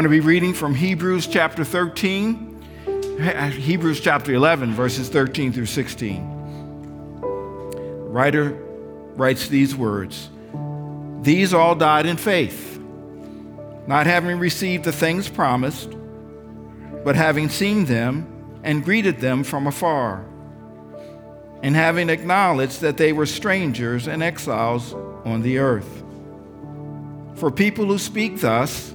Going to be reading from Hebrews chapter 13, uh, Hebrews chapter 11, verses 13 through 16. The writer writes these words These all died in faith, not having received the things promised, but having seen them and greeted them from afar, and having acknowledged that they were strangers and exiles on the earth. For people who speak thus,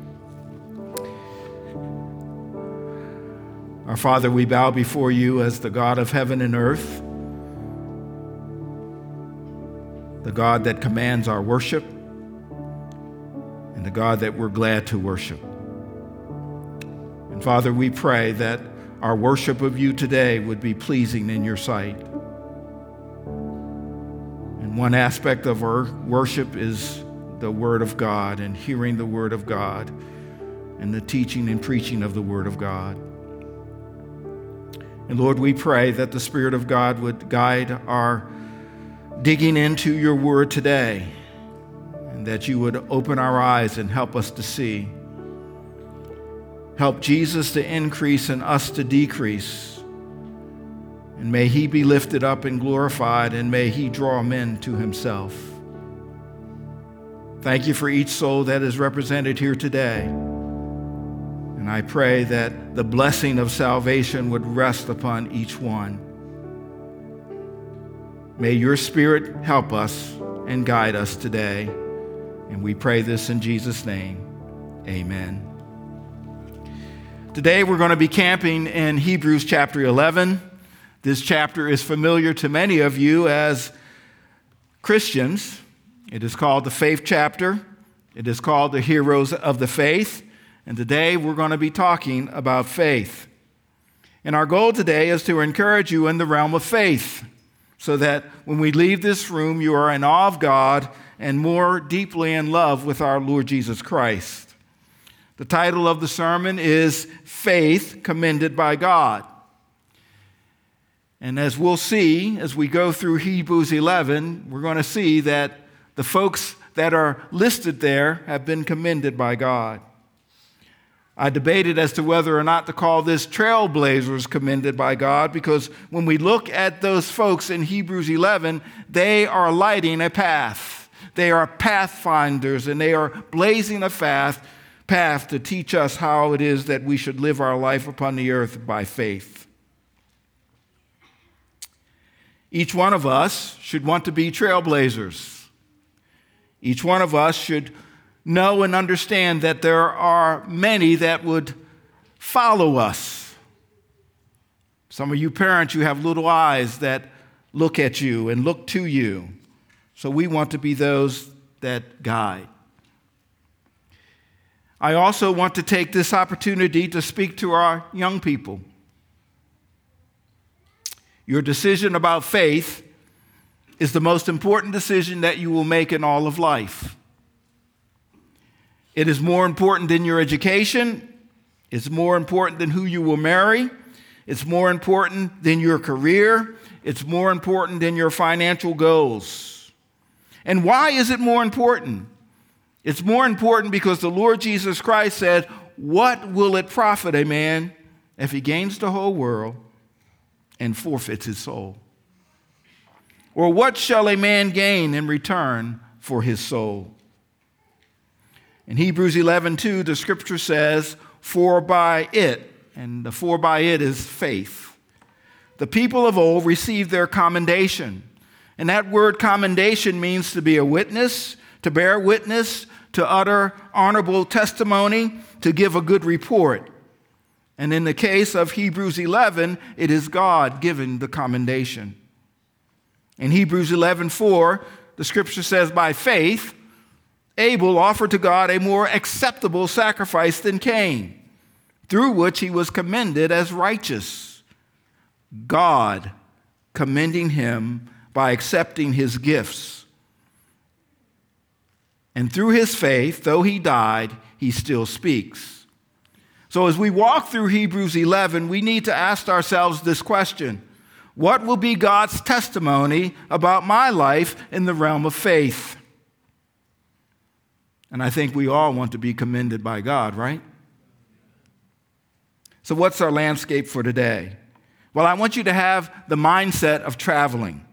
Our Father, we bow before you as the God of heaven and earth, the God that commands our worship, and the God that we're glad to worship. And Father, we pray that our worship of you today would be pleasing in your sight. And one aspect of our worship is the Word of God and hearing the Word of God and the teaching and preaching of the Word of God. And Lord, we pray that the Spirit of God would guide our digging into your word today, and that you would open our eyes and help us to see. Help Jesus to increase and us to decrease. And may he be lifted up and glorified, and may he draw men to himself. Thank you for each soul that is represented here today. I pray that the blessing of salvation would rest upon each one. May your Spirit help us and guide us today. And we pray this in Jesus' name. Amen. Today we're going to be camping in Hebrews chapter 11. This chapter is familiar to many of you as Christians. It is called the faith chapter, it is called the heroes of the faith. And today we're going to be talking about faith. And our goal today is to encourage you in the realm of faith so that when we leave this room, you are in awe of God and more deeply in love with our Lord Jesus Christ. The title of the sermon is Faith Commended by God. And as we'll see as we go through Hebrews 11, we're going to see that the folks that are listed there have been commended by God. I debated as to whether or not to call this trailblazers commended by God because when we look at those folks in Hebrews 11, they are lighting a path. They are pathfinders and they are blazing a path, path to teach us how it is that we should live our life upon the earth by faith. Each one of us should want to be trailblazers. Each one of us should know and understand that there are many that would follow us. Some of you parents, you have little eyes that look at you and look to you. So we want to be those that guide. I also want to take this opportunity to speak to our young people. Your decision about faith is the most important decision that you will make in all of life. It is more important than your education. It's more important than who you will marry. It's more important than your career. It's more important than your financial goals. And why is it more important? It's more important because the Lord Jesus Christ said, What will it profit a man if he gains the whole world and forfeits his soul? Or what shall a man gain in return for his soul? In Hebrews 11, 2, the scripture says, For by it, and the for by it is faith, the people of old received their commendation. And that word commendation means to be a witness, to bear witness, to utter honorable testimony, to give a good report. And in the case of Hebrews 11, it is God giving the commendation. In Hebrews 11, 4, the scripture says, By faith, Abel offered to God a more acceptable sacrifice than Cain, through which he was commended as righteous. God commending him by accepting his gifts. And through his faith, though he died, he still speaks. So as we walk through Hebrews 11, we need to ask ourselves this question What will be God's testimony about my life in the realm of faith? And I think we all want to be commended by God, right? So, what's our landscape for today? Well, I want you to have the mindset of traveling.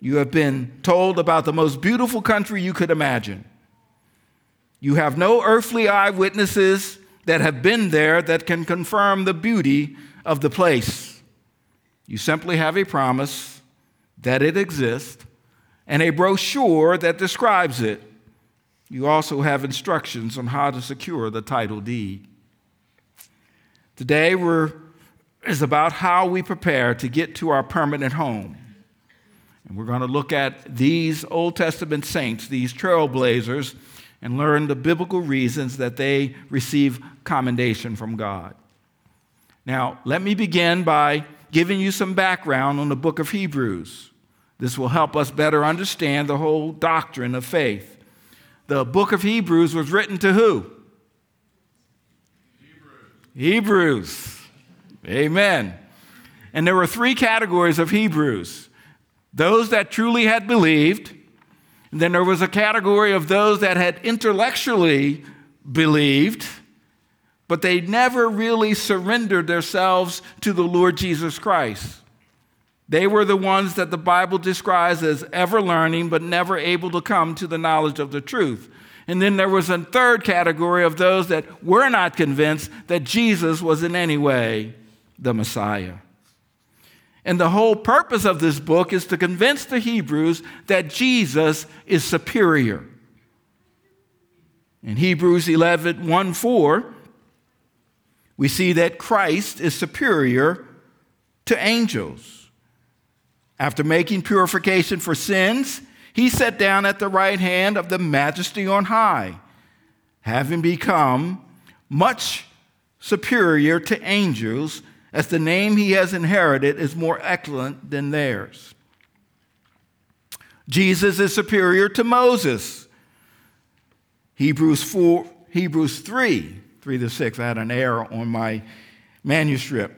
You have been told about the most beautiful country you could imagine. You have no earthly eyewitnesses that have been there that can confirm the beauty of the place. You simply have a promise that it exists and a brochure that describes it. You also have instructions on how to secure the title deed. Today we're, is about how we prepare to get to our permanent home. And we're going to look at these Old Testament saints, these trailblazers, and learn the biblical reasons that they receive commendation from God. Now, let me begin by giving you some background on the book of Hebrews. This will help us better understand the whole doctrine of faith. The book of Hebrews was written to who? Hebrews. Hebrews. Amen. And there were three categories of Hebrews those that truly had believed, and then there was a category of those that had intellectually believed, but they never really surrendered themselves to the Lord Jesus Christ. They were the ones that the Bible describes as ever learning, but never able to come to the knowledge of the truth. And then there was a third category of those that were not convinced that Jesus was in any way the Messiah. And the whole purpose of this book is to convince the Hebrews that Jesus is superior. In Hebrews 11 1 4, we see that Christ is superior to angels. After making purification for sins, he sat down at the right hand of the majesty on high, having become much superior to angels, as the name he has inherited is more excellent than theirs. Jesus is superior to Moses. Hebrews 4, Hebrews 3, 3 to 6. I had an error on my manuscript.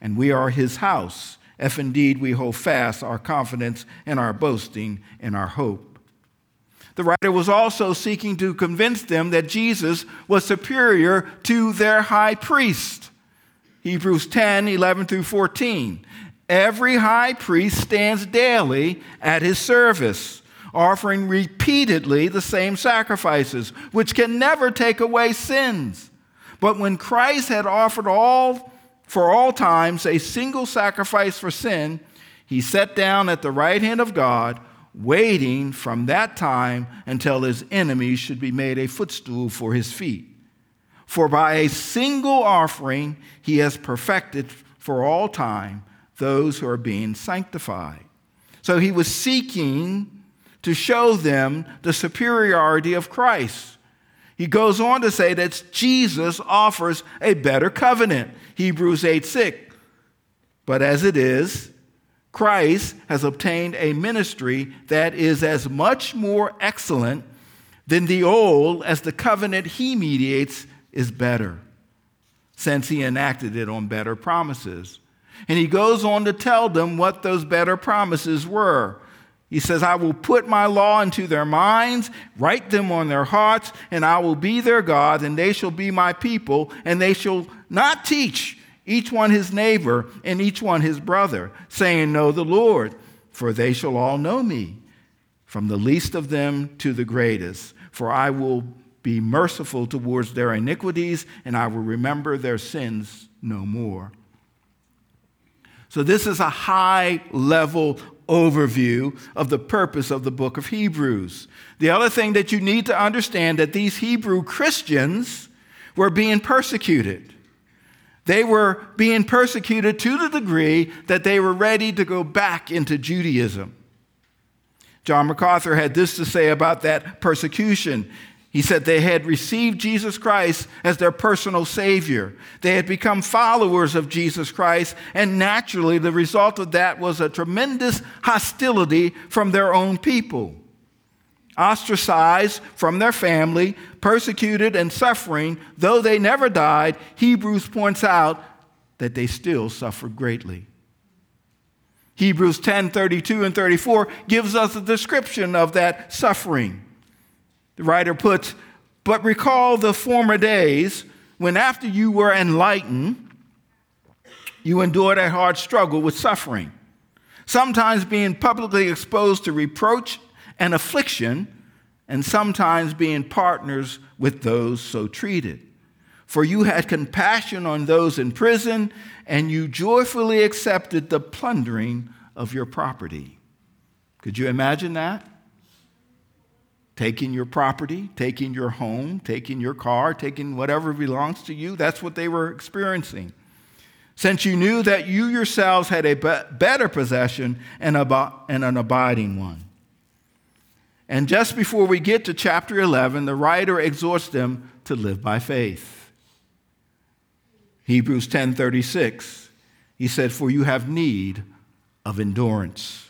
and we are his house, if indeed we hold fast our confidence and our boasting and our hope. The writer was also seeking to convince them that Jesus was superior to their high priest. Hebrews 10 11 through 14. Every high priest stands daily at his service, offering repeatedly the same sacrifices, which can never take away sins. But when Christ had offered all for all times a single sacrifice for sin, he sat down at the right hand of God, waiting from that time until his enemies should be made a footstool for his feet. For by a single offering he has perfected for all time those who are being sanctified. So he was seeking to show them the superiority of Christ. He goes on to say that Jesus offers a better covenant. Hebrews 8 6. But as it is, Christ has obtained a ministry that is as much more excellent than the old as the covenant he mediates is better, since he enacted it on better promises. And he goes on to tell them what those better promises were. He says, I will put my law into their minds, write them on their hearts, and I will be their God, and they shall be my people, and they shall not teach each one his neighbor and each one his brother, saying, Know the Lord, for they shall all know me, from the least of them to the greatest. For I will be merciful towards their iniquities, and I will remember their sins no more. So, this is a high level overview of the purpose of the book of Hebrews. The other thing that you need to understand that these Hebrew Christians were being persecuted. They were being persecuted to the degree that they were ready to go back into Judaism. John MacArthur had this to say about that persecution. He said they had received Jesus Christ as their personal Savior. They had become followers of Jesus Christ, and naturally, the result of that was a tremendous hostility from their own people. Ostracized from their family, persecuted and suffering, though they never died, Hebrews points out that they still suffered greatly. Hebrews 10 32 and 34 gives us a description of that suffering. The writer puts, But recall the former days when, after you were enlightened, you endured a hard struggle with suffering, sometimes being publicly exposed to reproach and affliction, and sometimes being partners with those so treated. For you had compassion on those in prison, and you joyfully accepted the plundering of your property. Could you imagine that? Taking your property, taking your home, taking your car, taking whatever belongs to you. That's what they were experiencing. Since you knew that you yourselves had a better possession and, an abiding one. And just before we get to chapter 11, the writer exhorts them to live by faith. Hebrews 10:36. He said, "For you have need of endurance."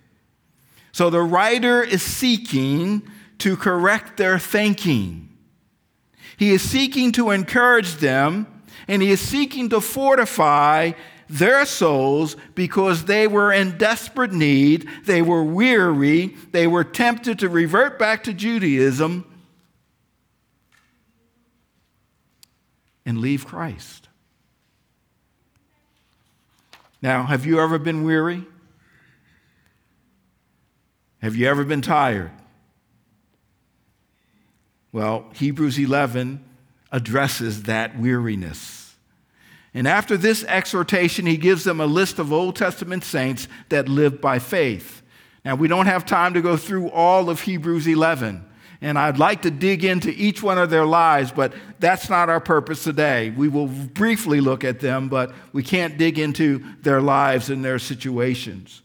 So the writer is seeking to correct their thinking. He is seeking to encourage them, and he is seeking to fortify their souls because they were in desperate need, they were weary, they were tempted to revert back to Judaism and leave Christ. Now, have you ever been weary? Have you ever been tired? Well, Hebrews 11 addresses that weariness. And after this exhortation, he gives them a list of Old Testament saints that lived by faith. Now, we don't have time to go through all of Hebrews 11, and I'd like to dig into each one of their lives, but that's not our purpose today. We will briefly look at them, but we can't dig into their lives and their situations.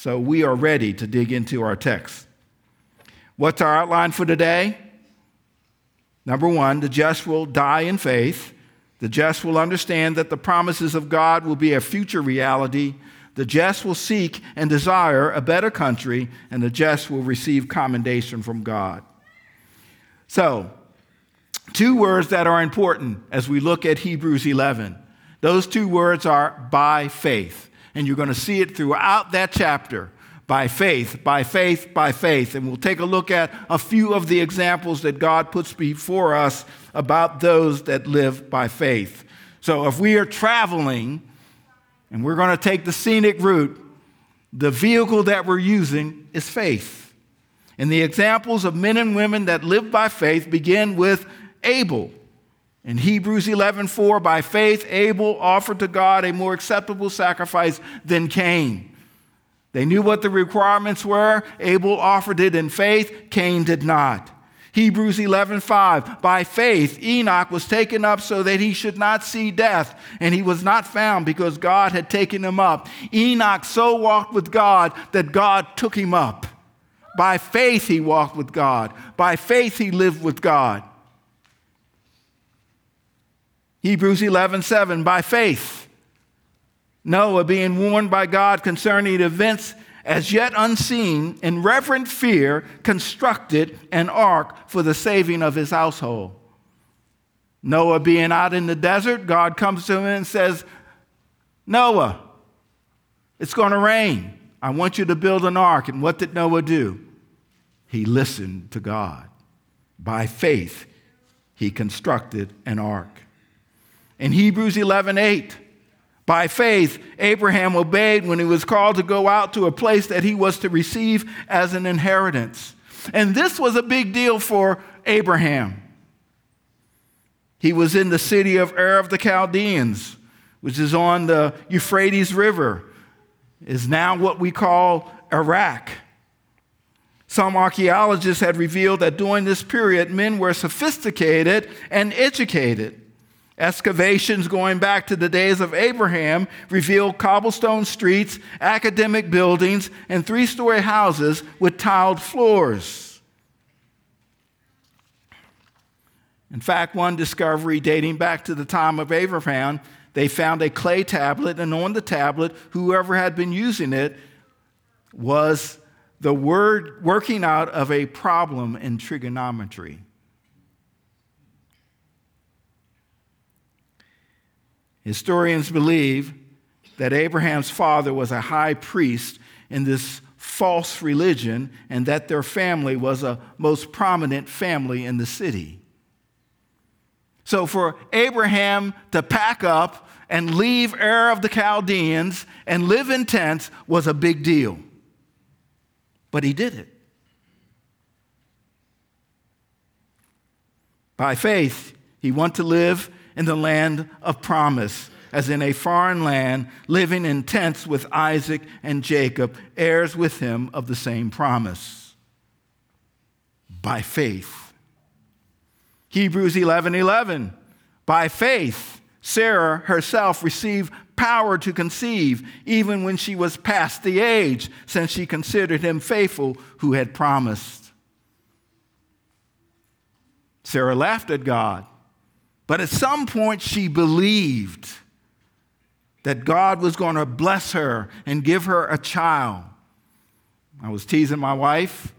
So we are ready to dig into our text. What's our outline for today? Number one, the just will die in faith. The just will understand that the promises of God will be a future reality. The just will seek and desire a better country, and the just will receive commendation from God. So, two words that are important as we look at Hebrews 11. Those two words are by faith. And you're going to see it throughout that chapter by faith, by faith, by faith. And we'll take a look at a few of the examples that God puts before us about those that live by faith. So if we are traveling and we're going to take the scenic route, the vehicle that we're using is faith. And the examples of men and women that live by faith begin with Abel. In Hebrews 11:4, by faith Abel offered to God a more acceptable sacrifice than Cain. They knew what the requirements were. Abel offered it in faith, Cain did not. Hebrews 11:5 By faith Enoch was taken up so that he should not see death and he was not found because God had taken him up. Enoch so walked with God that God took him up. By faith he walked with God. By faith he lived with God. Hebrews 11, 7, by faith. Noah, being warned by God concerning events as yet unseen, in reverent fear, constructed an ark for the saving of his household. Noah being out in the desert, God comes to him and says, Noah, it's going to rain. I want you to build an ark. And what did Noah do? He listened to God. By faith, he constructed an ark. In Hebrews 11 8, by faith, Abraham obeyed when he was called to go out to a place that he was to receive as an inheritance. And this was a big deal for Abraham. He was in the city of Ur of the Chaldeans, which is on the Euphrates River, is now what we call Iraq. Some archaeologists had revealed that during this period, men were sophisticated and educated. Excavations going back to the days of Abraham reveal cobblestone streets, academic buildings, and three story houses with tiled floors. In fact, one discovery dating back to the time of Abraham, they found a clay tablet, and on the tablet, whoever had been using it was the word working out of a problem in trigonometry. Historians believe that Abraham's father was a high priest in this false religion and that their family was a most prominent family in the city. So for Abraham to pack up and leave Ur of the Chaldeans and live in tents was a big deal. But he did it. By faith, he went to live in the land of promise, as in a foreign land, living in tents with Isaac and Jacob, heirs with him of the same promise. By faith. Hebrews 11 11. By faith, Sarah herself received power to conceive, even when she was past the age, since she considered him faithful who had promised. Sarah laughed at God but at some point, she believed that God was going to bless her and give her a child. I was teasing my wife.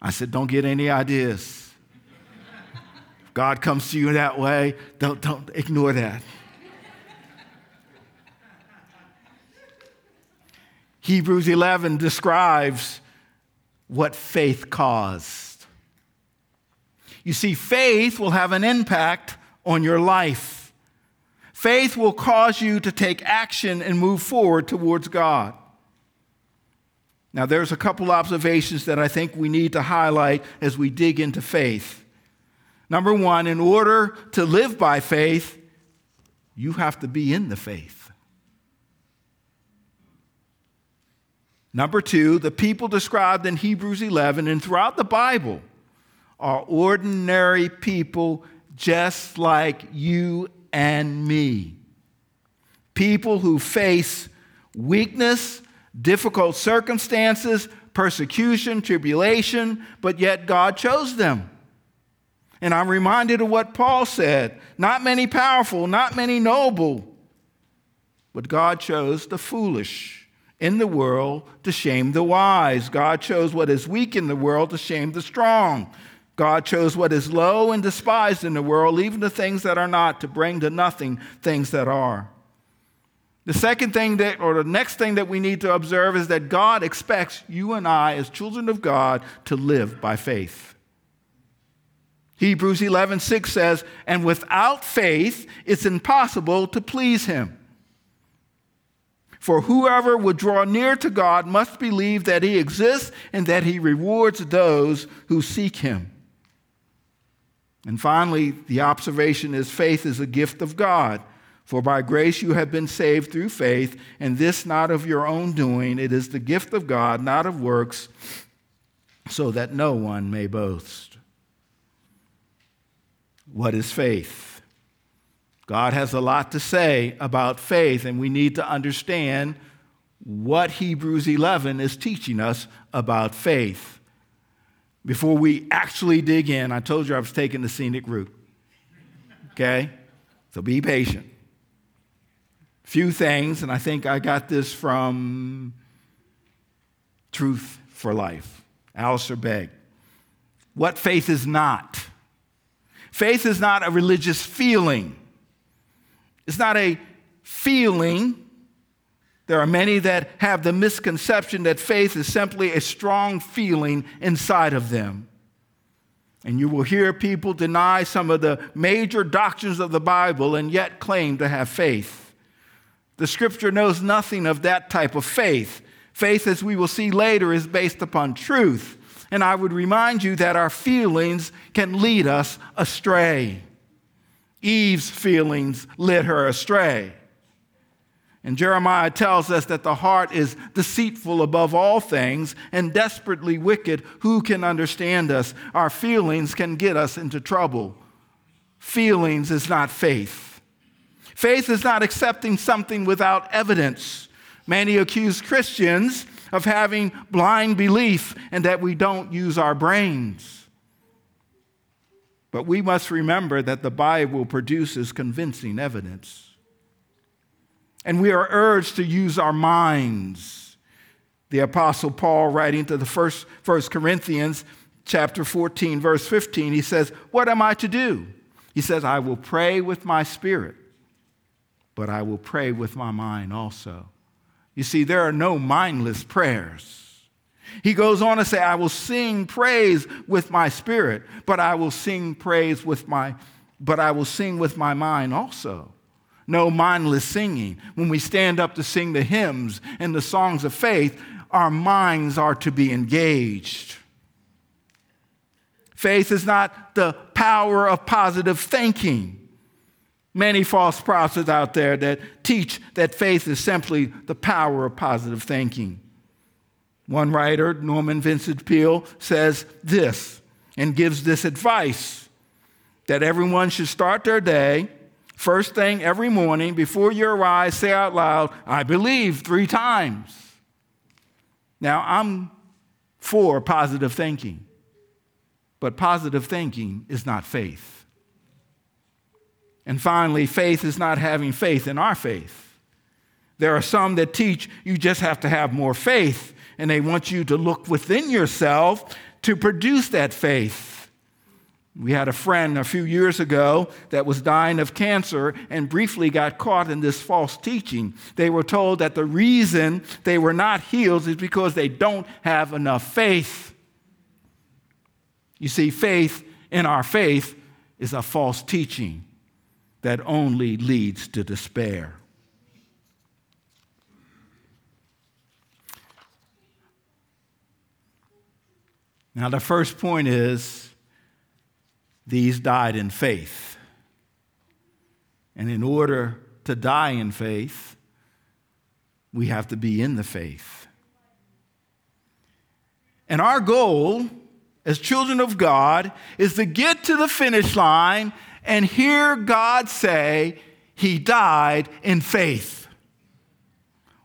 I said, Don't get any ideas. if God comes to you that way, don't, don't ignore that. Hebrews 11 describes what faith caused. You see, faith will have an impact on your life. Faith will cause you to take action and move forward towards God. Now, there's a couple observations that I think we need to highlight as we dig into faith. Number one, in order to live by faith, you have to be in the faith. Number two, the people described in Hebrews 11 and throughout the Bible are ordinary people just like you and me. People who face weakness, difficult circumstances, persecution, tribulation, but yet God chose them. And I'm reminded of what Paul said not many powerful, not many noble, but God chose the foolish in the world to shame the wise. God chose what is weak in the world to shame the strong. God chose what is low and despised in the world, even the things that are not, to bring to nothing things that are. The second thing that, or the next thing that we need to observe is that God expects you and I, as children of God, to live by faith. Hebrews 11, 6 says, And without faith, it's impossible to please him. For whoever would draw near to God must believe that he exists and that he rewards those who seek him. And finally, the observation is faith is a gift of God. For by grace you have been saved through faith, and this not of your own doing. It is the gift of God, not of works, so that no one may boast. What is faith? God has a lot to say about faith, and we need to understand what Hebrews 11 is teaching us about faith before we actually dig in, I told you I was taking the scenic route. Okay? So be patient. Few things, and I think I got this from Truth for Life. Alistair Begg. What faith is not. Faith is not a religious feeling. It's not a feeling. There are many that have the misconception that faith is simply a strong feeling inside of them. And you will hear people deny some of the major doctrines of the Bible and yet claim to have faith. The scripture knows nothing of that type of faith. Faith, as we will see later, is based upon truth. And I would remind you that our feelings can lead us astray. Eve's feelings led her astray. And Jeremiah tells us that the heart is deceitful above all things and desperately wicked. Who can understand us? Our feelings can get us into trouble. Feelings is not faith. Faith is not accepting something without evidence. Many accuse Christians of having blind belief and that we don't use our brains. But we must remember that the Bible produces convincing evidence and we are urged to use our minds. The apostle Paul writing to the first, first Corinthians chapter 14 verse 15 he says, "What am I to do?" He says, "I will pray with my spirit, but I will pray with my mind also." You see, there are no mindless prayers. He goes on to say, I will sing praise with my spirit, but I will sing praise with my, but I will sing with my mind also no mindless singing. When we stand up to sing the hymns and the songs of faith, our minds are to be engaged. Faith is not the power of positive thinking. Many false prophets out there that teach that faith is simply the power of positive thinking. One writer, Norman Vincent Peale, says this and gives this advice that everyone should start their day First thing every morning before you arise, say out loud, I believe three times. Now, I'm for positive thinking, but positive thinking is not faith. And finally, faith is not having faith in our faith. There are some that teach you just have to have more faith, and they want you to look within yourself to produce that faith. We had a friend a few years ago that was dying of cancer and briefly got caught in this false teaching. They were told that the reason they were not healed is because they don't have enough faith. You see, faith in our faith is a false teaching that only leads to despair. Now, the first point is these died in faith. And in order to die in faith, we have to be in the faith. And our goal as children of God is to get to the finish line and hear God say, He died in faith.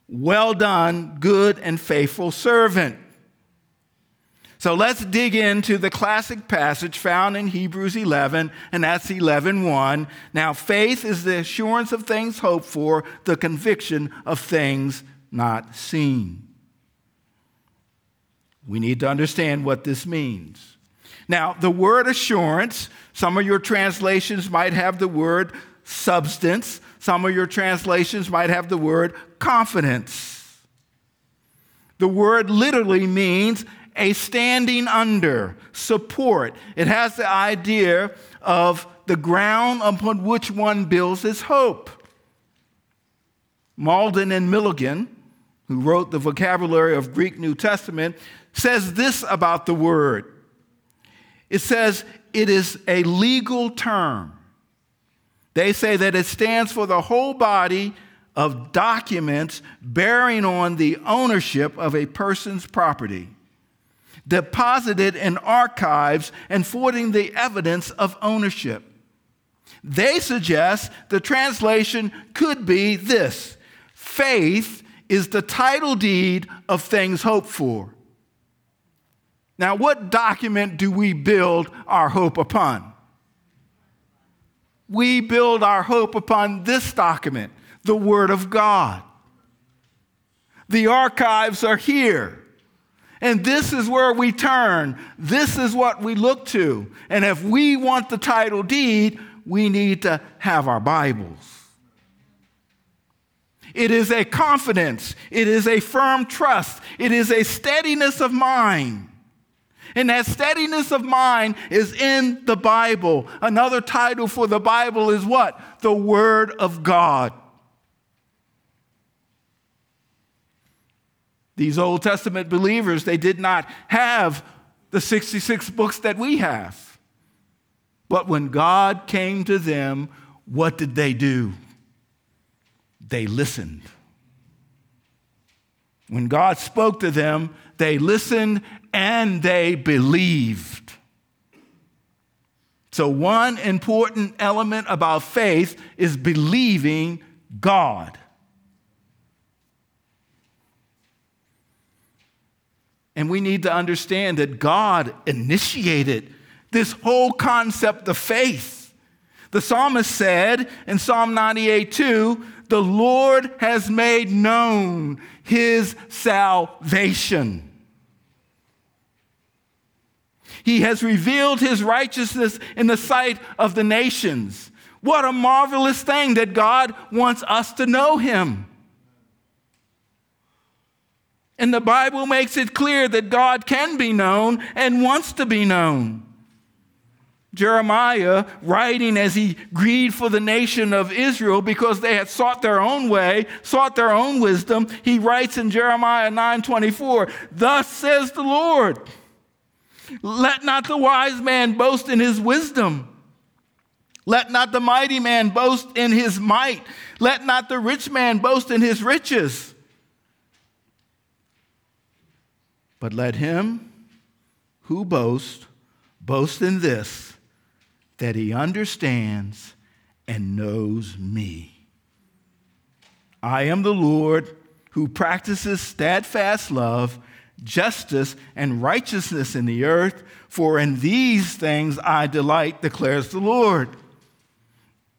Well done, good and faithful servant. So let's dig into the classic passage found in Hebrews 11, and that's 11:1. Now, faith is the assurance of things hoped for, the conviction of things not seen. We need to understand what this means. Now, the word assurance, some of your translations might have the word substance, some of your translations might have the word confidence. The word literally means a standing under, support. It has the idea of the ground upon which one builds his hope. Moulton and Milligan, who wrote the vocabulary of Greek New Testament, says this about the word. It says it is a legal term. They say that it stands for the whole body of documents bearing on the ownership of a person's property deposited in archives and forwarding the evidence of ownership. They suggest the translation could be this faith is the title deed of things hoped for. Now, what document do we build our hope upon? We build our hope upon this document, the Word of God. The archives are here. And this is where we turn. This is what we look to. And if we want the title deed, we need to have our Bibles. It is a confidence, it is a firm trust, it is a steadiness of mind. And that steadiness of mind is in the Bible. Another title for the Bible is what? The Word of God. These Old Testament believers, they did not have the 66 books that we have. But when God came to them, what did they do? They listened. When God spoke to them, they listened and they believed. So, one important element about faith is believing God. And we need to understand that God initiated this whole concept of faith. The psalmist said in Psalm 98 2, the Lord has made known his salvation. He has revealed his righteousness in the sight of the nations. What a marvelous thing that God wants us to know him. And the Bible makes it clear that God can be known and wants to be known. Jeremiah, writing as he grieved for the nation of Israel because they had sought their own way, sought their own wisdom, he writes in Jeremiah 9:24, "Thus says the Lord, let not the wise man boast in his wisdom, let not the mighty man boast in his might, let not the rich man boast in his riches." But let him who boasts boast in this, that he understands and knows me. I am the Lord who practices steadfast love, justice, and righteousness in the earth, for in these things I delight, declares the Lord.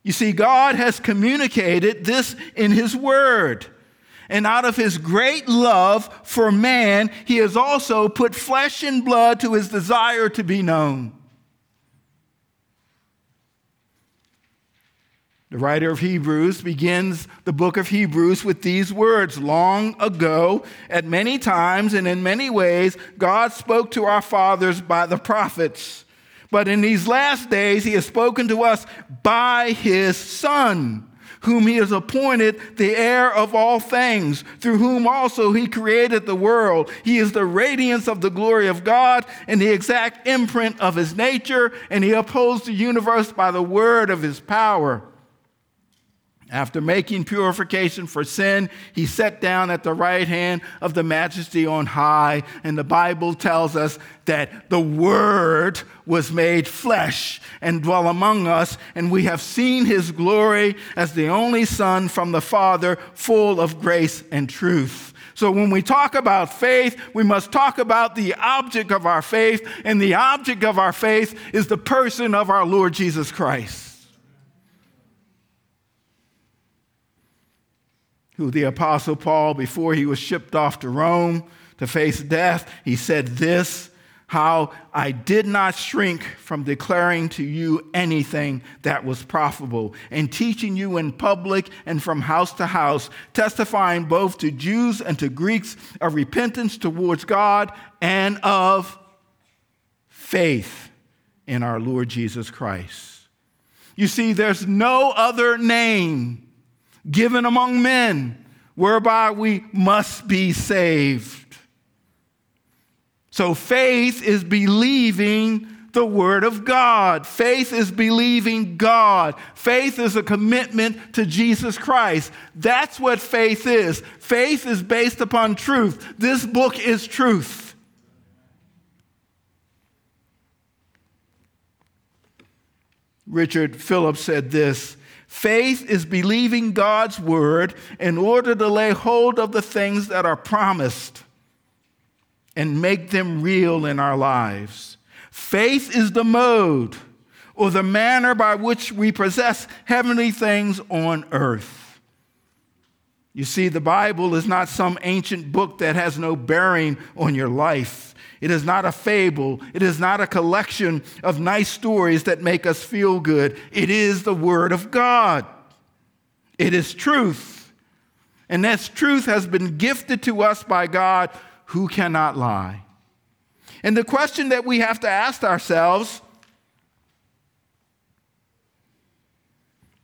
You see, God has communicated this in His Word. And out of his great love for man, he has also put flesh and blood to his desire to be known. The writer of Hebrews begins the book of Hebrews with these words Long ago, at many times and in many ways, God spoke to our fathers by the prophets. But in these last days, he has spoken to us by his Son whom he has appointed the heir of all things, through whom also he created the world. He is the radiance of the glory of God and the exact imprint of his nature, and he upholds the universe by the word of his power. After making purification for sin, he sat down at the right hand of the majesty on high. And the Bible tells us that the Word was made flesh and dwell among us, and we have seen his glory as the only Son from the Father, full of grace and truth. So when we talk about faith, we must talk about the object of our faith, and the object of our faith is the person of our Lord Jesus Christ. Who the Apostle Paul, before he was shipped off to Rome to face death, he said this how I did not shrink from declaring to you anything that was profitable, and teaching you in public and from house to house, testifying both to Jews and to Greeks of repentance towards God and of faith in our Lord Jesus Christ. You see, there's no other name given among men whereby we must be saved. So faith is believing the Word of God. Faith is believing God. Faith is a commitment to Jesus Christ. That's what faith is. Faith is based upon truth. This book is truth. Richard Phillips said this Faith is believing God's word in order to lay hold of the things that are promised and make them real in our lives. Faith is the mode or the manner by which we possess heavenly things on earth. You see, the Bible is not some ancient book that has no bearing on your life. It is not a fable. It is not a collection of nice stories that make us feel good. It is the Word of God. It is truth. And this truth has been gifted to us by God who cannot lie. And the question that we have to ask ourselves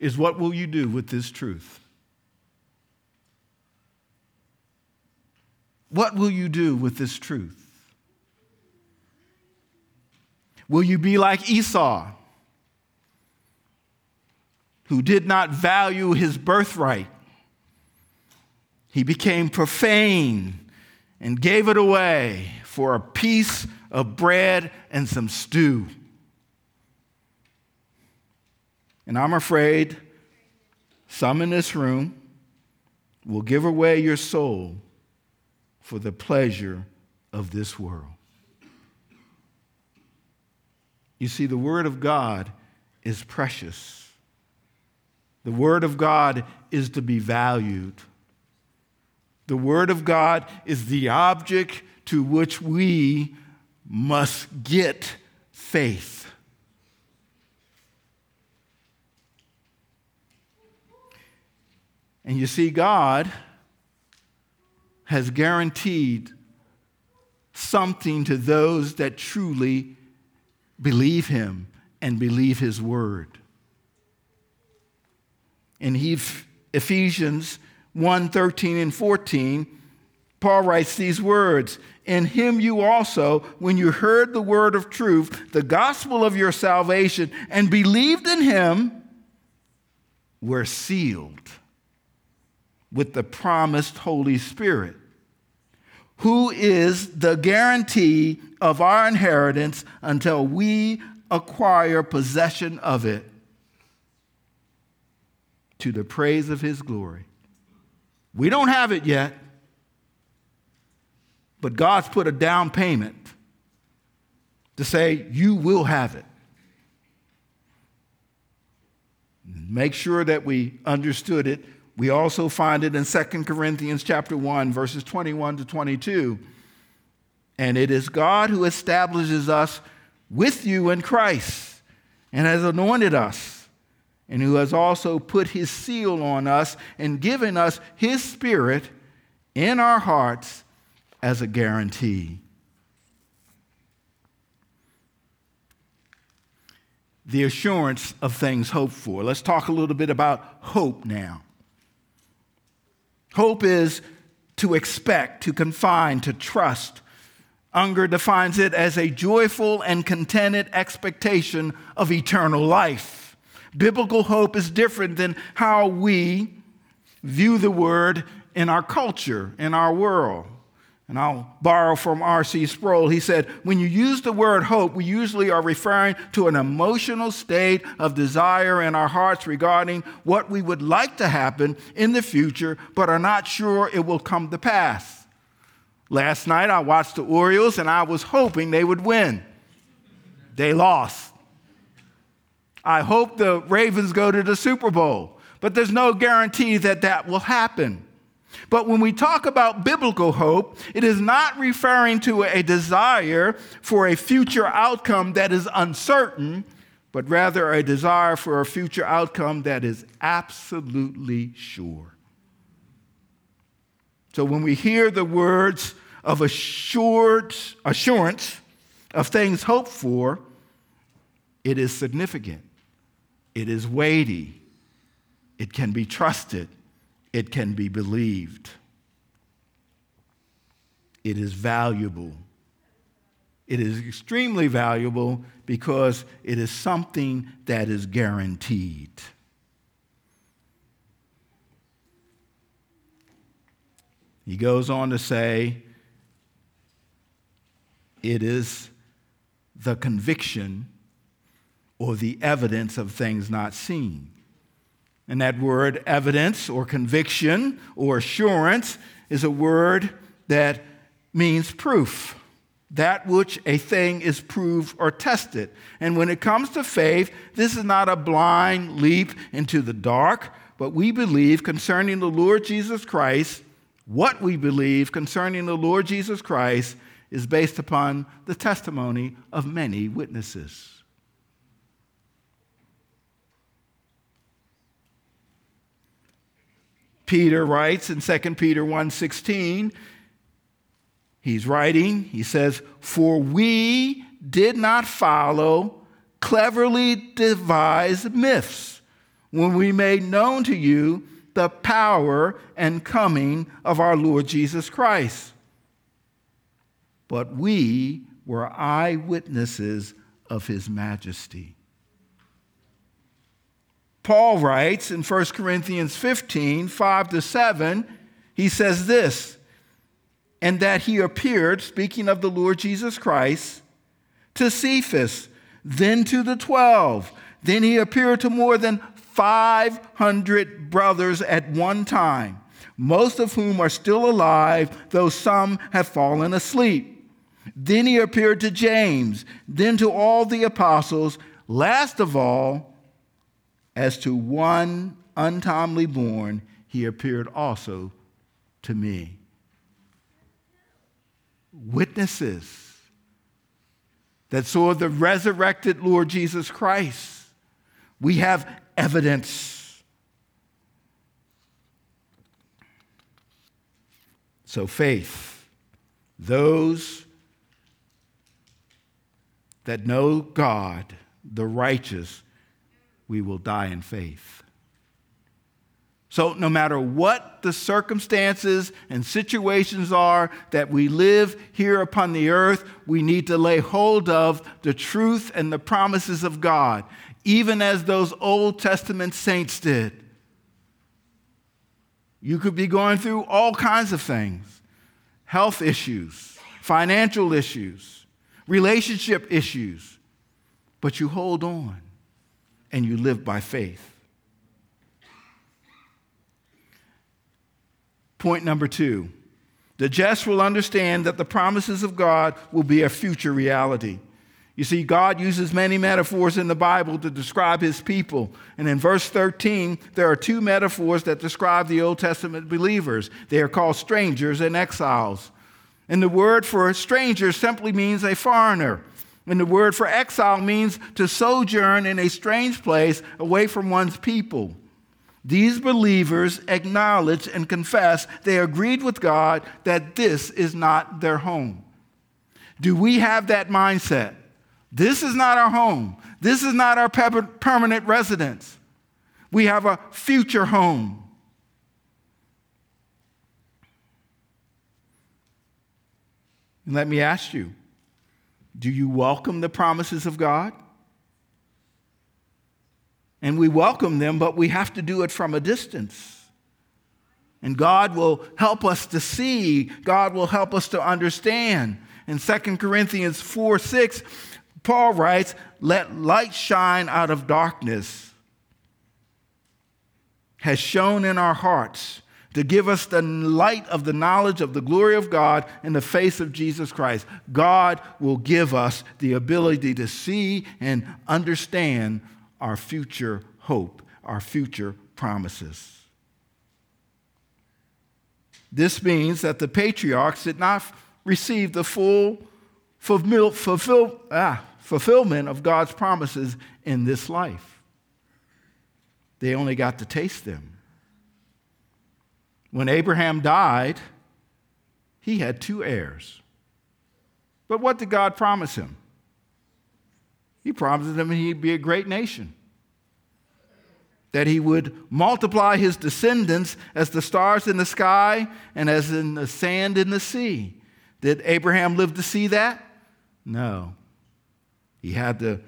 is what will you do with this truth? What will you do with this truth? Will you be like Esau, who did not value his birthright? He became profane and gave it away for a piece of bread and some stew. And I'm afraid some in this room will give away your soul for the pleasure of this world. You see, the Word of God is precious. The Word of God is to be valued. The Word of God is the object to which we must get faith. And you see, God has guaranteed something to those that truly believe Him and believe His Word. In Ephesians 1 13 and 14, Paul writes these words In him you also, when you heard the word of truth, the gospel of your salvation, and believed in him, were sealed with the promised Holy Spirit, who is the guarantee of our inheritance until we acquire possession of it to the praise of his glory. We don't have it yet but God's put a down payment to say, you will have it. Make sure that we understood it. We also find it in 2 Corinthians chapter 1, verses 21 to 22. And it is God who establishes us with you in Christ and has anointed us, and who has also put his seal on us and given us his spirit in our hearts as a guarantee. The assurance of things hoped for. Let's talk a little bit about hope now. Hope is to expect, to confine, to trust. Unger defines it as a joyful and contented expectation of eternal life. Biblical hope is different than how we view the word in our culture, in our world. And I'll borrow from R.C. Sproul. He said, When you use the word hope, we usually are referring to an emotional state of desire in our hearts regarding what we would like to happen in the future, but are not sure it will come to pass. Last night, I watched the Orioles and I was hoping they would win. They lost. I hope the Ravens go to the Super Bowl, but there's no guarantee that that will happen. But when we talk about biblical hope, it is not referring to a desire for a future outcome that is uncertain, but rather a desire for a future outcome that is absolutely sure. So when we hear the words of assured assurance of things hoped for, it is significant. It is weighty. It can be trusted it can be believed. It is valuable. It is extremely valuable because it is something that is guaranteed. He goes on to say, it is the conviction or the evidence of things not seen. And that word evidence or conviction or assurance is a word that means proof. That which a thing is proved or tested. And when it comes to faith, this is not a blind leap into the dark, but we believe concerning the Lord Jesus Christ, what we believe concerning the Lord Jesus Christ is based upon the testimony of many witnesses. Peter writes in 2 Peter 1:16 he's writing he says for we did not follow cleverly devised myths when we made known to you the power and coming of our Lord Jesus Christ. But we were eyewitnesses of his majesty Paul writes in 1 Corinthians 15, 5 to 7, he says this, and that he appeared, speaking of the Lord Jesus Christ, to Cephas, then to the twelve. Then he appeared to more than 500 brothers at one time, most of whom are still alive, though some have fallen asleep. Then he appeared to James, then to all the apostles. Last of all, as to one untimely born, he appeared also to me. Witnesses that saw the resurrected Lord Jesus Christ. We have evidence. So, faith, those that know God, the righteous, we will die in faith. So, no matter what the circumstances and situations are that we live here upon the earth, we need to lay hold of the truth and the promises of God, even as those Old Testament saints did. You could be going through all kinds of things health issues, financial issues, relationship issues, but you hold on and you live by faith. Point number two the just will understand that the promises of God will be a future reality. You see, God uses many metaphors in the Bible to describe his people. And in verse 13, there are two metaphors that describe the Old Testament believers. They are called strangers and exiles. And the word for stranger simply means a foreigner. And the word for exile means to sojourn in a strange place away from one's people. These believers acknowledge and confess they agreed with God that this is not their home. Do we have that mindset? This is not our home. This is not our permanent residence. We have a future home. And let me ask you do you welcome the promises of God? And we welcome them, but we have to do it from a distance. And God will help us to see, God will help us to understand. In 2 Corinthians 4 6, Paul writes, Let light shine out of darkness, has shone in our hearts to give us the light of the knowledge of the glory of God in the face of Jesus Christ. God will give us the ability to see and understand our future hope, our future promises. This means that the patriarchs did not receive the full fulfill, fulfill, ah, fulfillment of God's promises in this life. They only got to taste them. When Abraham died, he had two heirs. But what did God promise him? He promised him he'd be a great nation, that he would multiply his descendants as the stars in the sky and as in the sand in the sea. Did Abraham live to see that? No. He had to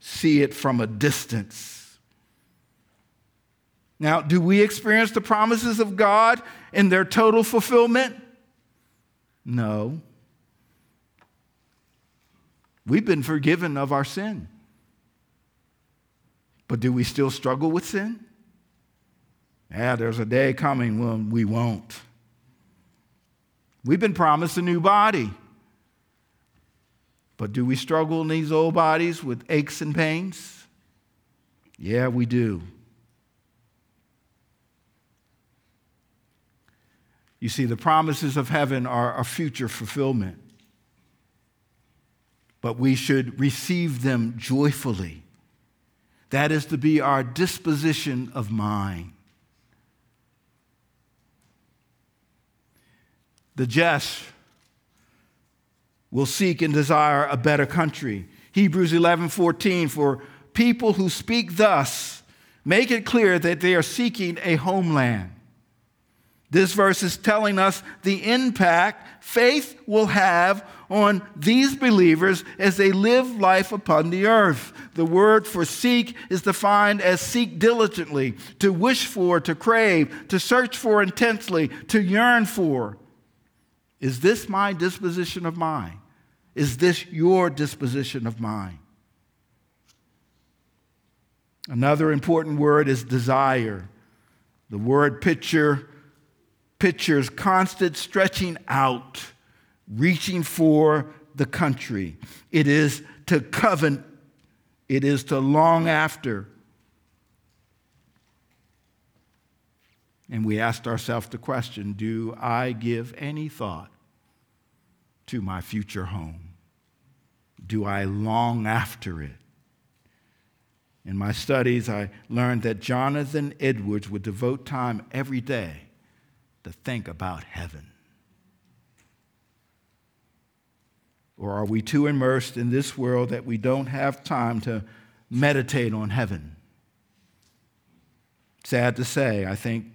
see it from a distance. Now, do we experience the promises of God in their total fulfillment? No. We've been forgiven of our sin. But do we still struggle with sin? Yeah, there's a day coming when we won't. We've been promised a new body. But do we struggle in these old bodies with aches and pains? Yeah, we do. You see, the promises of heaven are a future fulfillment, but we should receive them joyfully. That is to be our disposition of mind. The just will seek and desire a better country. Hebrews 11 14, for people who speak thus make it clear that they are seeking a homeland. This verse is telling us the impact faith will have on these believers as they live life upon the earth. The word for seek is defined as seek diligently, to wish for, to crave, to search for intensely, to yearn for. Is this my disposition of mind? Is this your disposition of mind? Another important word is desire. The word picture pictures constant stretching out, reaching for the country. It is to covet, it is to long after. And we asked ourselves the question do I give any thought to my future home? Do I long after it? In my studies, I learned that Jonathan Edwards would devote time every day to think about heaven. Or are we too immersed in this world that we don't have time to meditate on heaven? Sad to say, I think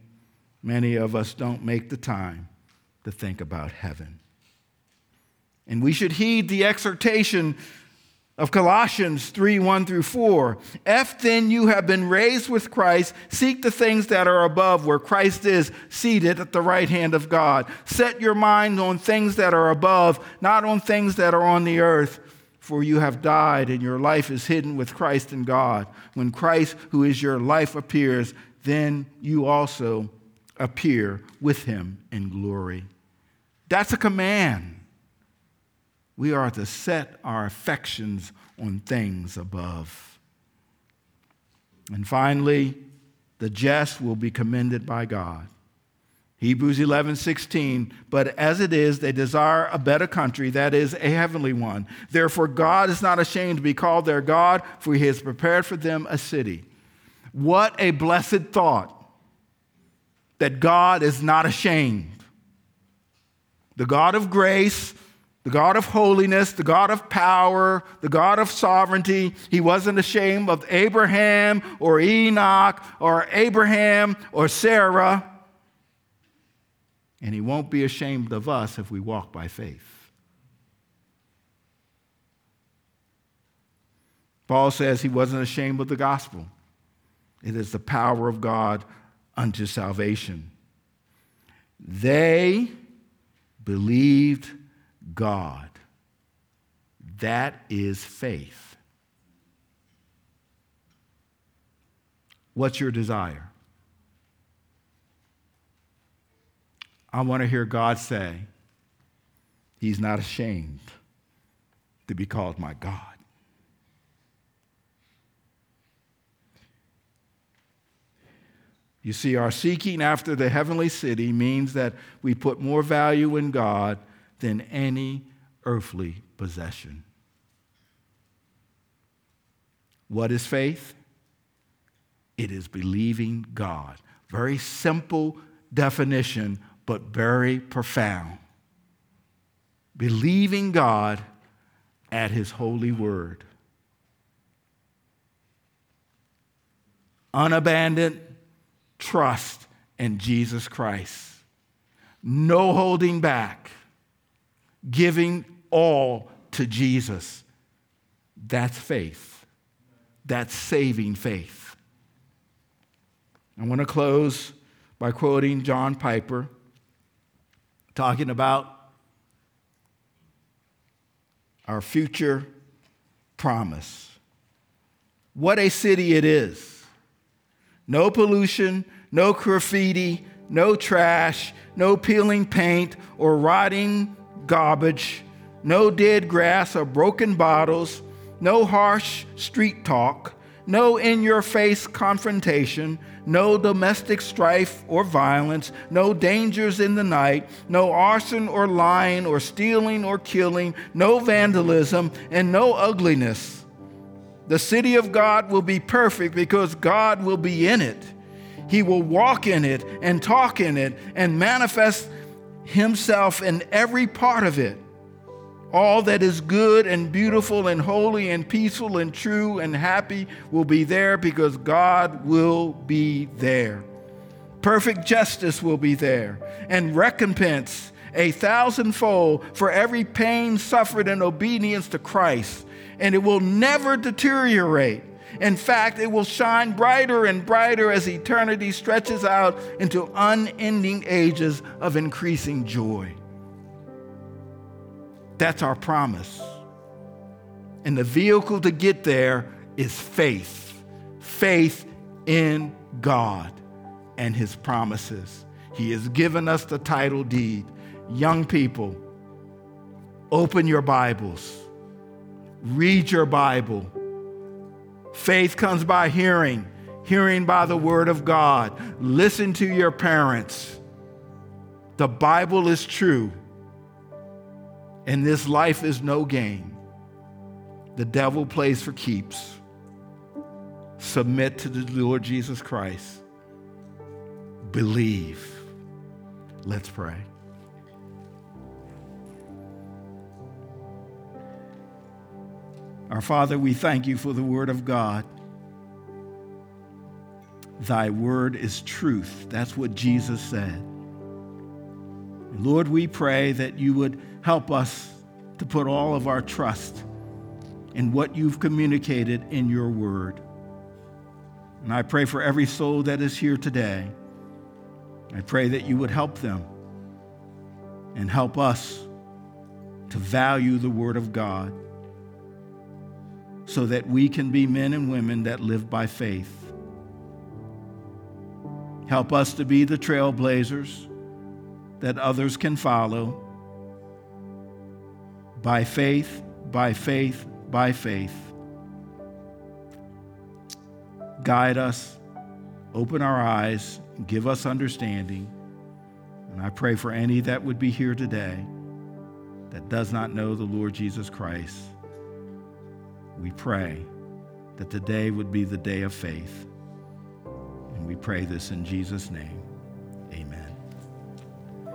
many of us don't make the time to think about heaven. And we should heed the exhortation of Colossians 3 1 through 4. If then you have been raised with Christ, seek the things that are above, where Christ is seated at the right hand of God. Set your mind on things that are above, not on things that are on the earth. For you have died, and your life is hidden with Christ in God. When Christ, who is your life, appears, then you also appear with him in glory. That's a command. We are to set our affections on things above. And finally, the just will be commended by God. Hebrews 11, 16. But as it is, they desire a better country, that is, a heavenly one. Therefore, God is not ashamed to be called their God, for he has prepared for them a city. What a blessed thought that God is not ashamed. The God of grace, the God of holiness, the God of power, the God of sovereignty. He wasn't ashamed of Abraham or Enoch or Abraham or Sarah. And he won't be ashamed of us if we walk by faith. Paul says he wasn't ashamed of the gospel. It is the power of God unto salvation. They believed God. That is faith. What's your desire? I want to hear God say, He's not ashamed to be called my God. You see, our seeking after the heavenly city means that we put more value in God than any earthly possession. What is faith? It is believing God. Very simple definition, but very profound. Believing God at His holy word. Unabandoned trust in Jesus Christ. No holding back giving all to Jesus. That's faith. That's saving faith. I want to close by quoting John Piper, talking about our future promise. What a city it is! No pollution, no graffiti, no trash, no peeling paint or rotting garbage, no dead grass or broken bottles, no harsh street talk, no in your face confrontation, no domestic strife or violence, no dangers in the night, no arson or lying or stealing or killing, no vandalism, and no ugliness. The city of God will be perfect because God will be in it. He will walk in it and talk in it and manifest Himself in every part of it all that is good and beautiful and holy and peaceful and true and happy will be there because God will be there. Perfect justice will be there and recompense a thousandfold for every pain suffered in obedience to Christ. And it will never deteriorate. In fact, it will shine brighter and brighter as eternity stretches out into unending ages of increasing joy. That's our promise. And the vehicle to get there is faith faith in God and His promises. He has given us the title deed. Young people, open your Bibles, read your Bible. Faith comes by hearing, hearing by the Word of God. Listen to your parents. The Bible is true. And this life is no game. The devil plays for keeps. Submit to the Lord Jesus Christ. Believe. Let's pray. Our Father, we thank you for the Word of God. Thy Word is truth. That's what Jesus said. Lord, we pray that you would help us to put all of our trust in what you've communicated in your word. And I pray for every soul that is here today. I pray that you would help them and help us to value the Word of God so that we can be men and women that live by faith. Help us to be the trailblazers that others can follow. By faith, by faith, by faith. Guide us, open our eyes, give us understanding. And I pray for any that would be here today that does not know the Lord Jesus Christ. We pray that today would be the day of faith. And we pray this in Jesus' name.